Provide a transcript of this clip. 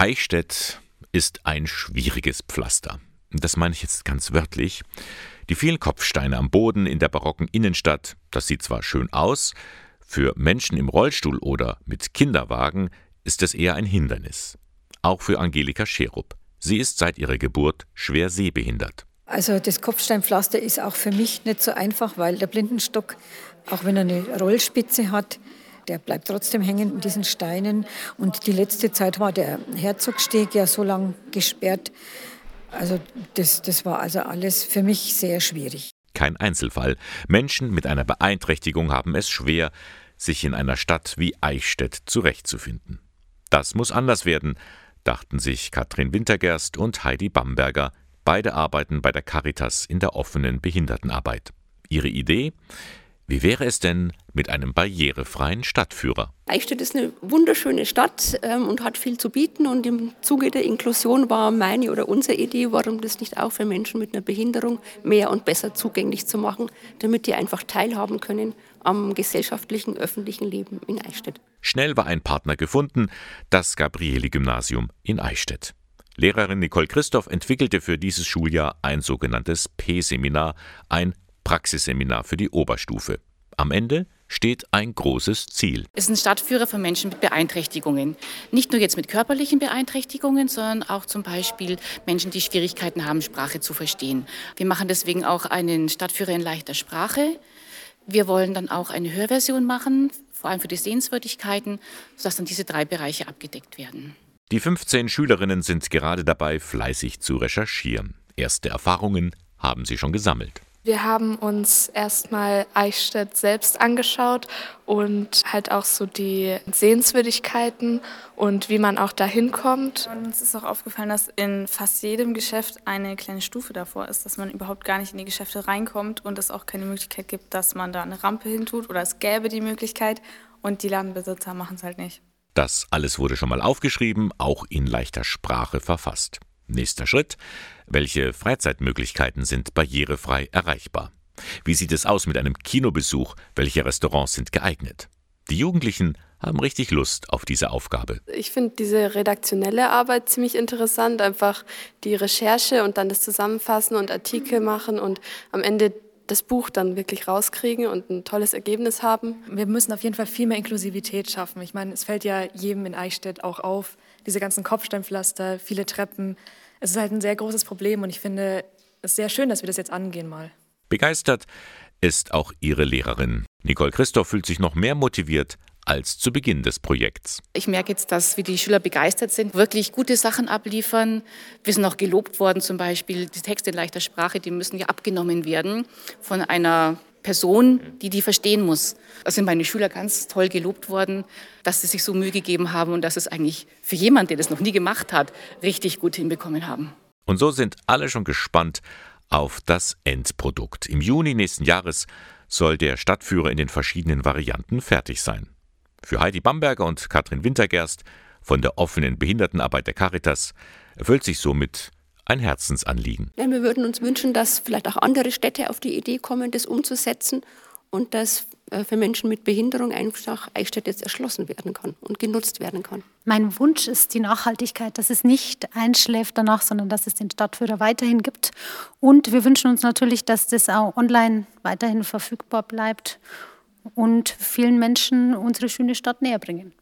Eichstätt ist ein schwieriges Pflaster. Das meine ich jetzt ganz wörtlich. Die vielen Kopfsteine am Boden in der barocken Innenstadt, das sieht zwar schön aus, für Menschen im Rollstuhl oder mit Kinderwagen ist es eher ein Hindernis. Auch für Angelika Cherub. Sie ist seit ihrer Geburt schwer sehbehindert. Also das Kopfsteinpflaster ist auch für mich nicht so einfach, weil der Blindenstock, auch wenn er eine Rollspitze hat, der bleibt trotzdem hängen in diesen Steinen. Und die letzte Zeit war der Herzogsteg ja so lang gesperrt. Also das, das war also alles für mich sehr schwierig. Kein Einzelfall. Menschen mit einer Beeinträchtigung haben es schwer, sich in einer Stadt wie Eichstätt zurechtzufinden. Das muss anders werden, dachten sich Katrin Wintergerst und Heidi Bamberger. Beide arbeiten bei der Caritas in der offenen Behindertenarbeit. Ihre Idee? Wie wäre es denn mit einem barrierefreien Stadtführer? Eichstätt ist eine wunderschöne Stadt ähm, und hat viel zu bieten. Und im Zuge der Inklusion war meine oder unsere Idee, warum das nicht auch für Menschen mit einer Behinderung mehr und besser zugänglich zu machen, damit die einfach teilhaben können am gesellschaftlichen, öffentlichen Leben in Eichstätt. Schnell war ein Partner gefunden, das Gabrieli-Gymnasium in Eichstätt. Lehrerin Nicole Christoph entwickelte für dieses Schuljahr ein sogenanntes P-Seminar, ein Praxisseminar für die Oberstufe. Am Ende steht ein großes Ziel. Es ist ein Stadtführer für Menschen mit Beeinträchtigungen. Nicht nur jetzt mit körperlichen Beeinträchtigungen, sondern auch zum Beispiel Menschen, die Schwierigkeiten haben, Sprache zu verstehen. Wir machen deswegen auch einen Stadtführer in leichter Sprache. Wir wollen dann auch eine Hörversion machen, vor allem für die Sehenswürdigkeiten, sodass dann diese drei Bereiche abgedeckt werden. Die 15 Schülerinnen sind gerade dabei, fleißig zu recherchieren. Erste Erfahrungen haben sie schon gesammelt. Wir haben uns erstmal Eichstätt selbst angeschaut und halt auch so die Sehenswürdigkeiten und wie man auch da hinkommt. Und uns ist auch aufgefallen, dass in fast jedem Geschäft eine kleine Stufe davor ist, dass man überhaupt gar nicht in die Geschäfte reinkommt und es auch keine Möglichkeit gibt, dass man da eine Rampe hintut oder es gäbe die Möglichkeit und die Ladenbesitzer machen es halt nicht. Das alles wurde schon mal aufgeschrieben, auch in leichter Sprache verfasst. Nächster Schritt. Welche Freizeitmöglichkeiten sind barrierefrei erreichbar? Wie sieht es aus mit einem Kinobesuch? Welche Restaurants sind geeignet? Die Jugendlichen haben richtig Lust auf diese Aufgabe. Ich finde diese redaktionelle Arbeit ziemlich interessant, einfach die Recherche und dann das Zusammenfassen und Artikel machen und am Ende das Buch dann wirklich rauskriegen und ein tolles Ergebnis haben. Wir müssen auf jeden Fall viel mehr Inklusivität schaffen. Ich meine, es fällt ja jedem in Eichstätt auch auf, diese ganzen Kopfsteinpflaster, viele Treppen. Es ist halt ein sehr großes Problem und ich finde es sehr schön, dass wir das jetzt angehen mal. Begeistert ist auch ihre Lehrerin. Nicole Christoph fühlt sich noch mehr motiviert als zu Beginn des Projekts. Ich merke jetzt, dass wie die Schüler begeistert sind, wirklich gute Sachen abliefern. Wir sind auch gelobt worden, zum Beispiel die Texte in leichter Sprache, die müssen ja abgenommen werden von einer Person, die die verstehen muss. Da sind meine Schüler ganz toll gelobt worden, dass sie sich so Mühe gegeben haben und dass es eigentlich für jemanden, der das noch nie gemacht hat, richtig gut hinbekommen haben. Und so sind alle schon gespannt auf das Endprodukt. Im Juni nächsten Jahres soll der Stadtführer in den verschiedenen Varianten fertig sein. Für Heidi Bamberger und Katrin Wintergerst von der offenen Behindertenarbeit der Caritas erfüllt sich somit ein Herzensanliegen. Ja, wir würden uns wünschen, dass vielleicht auch andere Städte auf die Idee kommen, das umzusetzen und dass äh, für Menschen mit Behinderung einfach Eichstätt jetzt erschlossen werden kann und genutzt werden kann. Mein Wunsch ist die Nachhaltigkeit, dass es nicht einschläft danach, sondern dass es den Stadtführer weiterhin gibt. Und wir wünschen uns natürlich, dass das auch online weiterhin verfügbar bleibt und vielen Menschen unsere schöne Stadt näher bringen.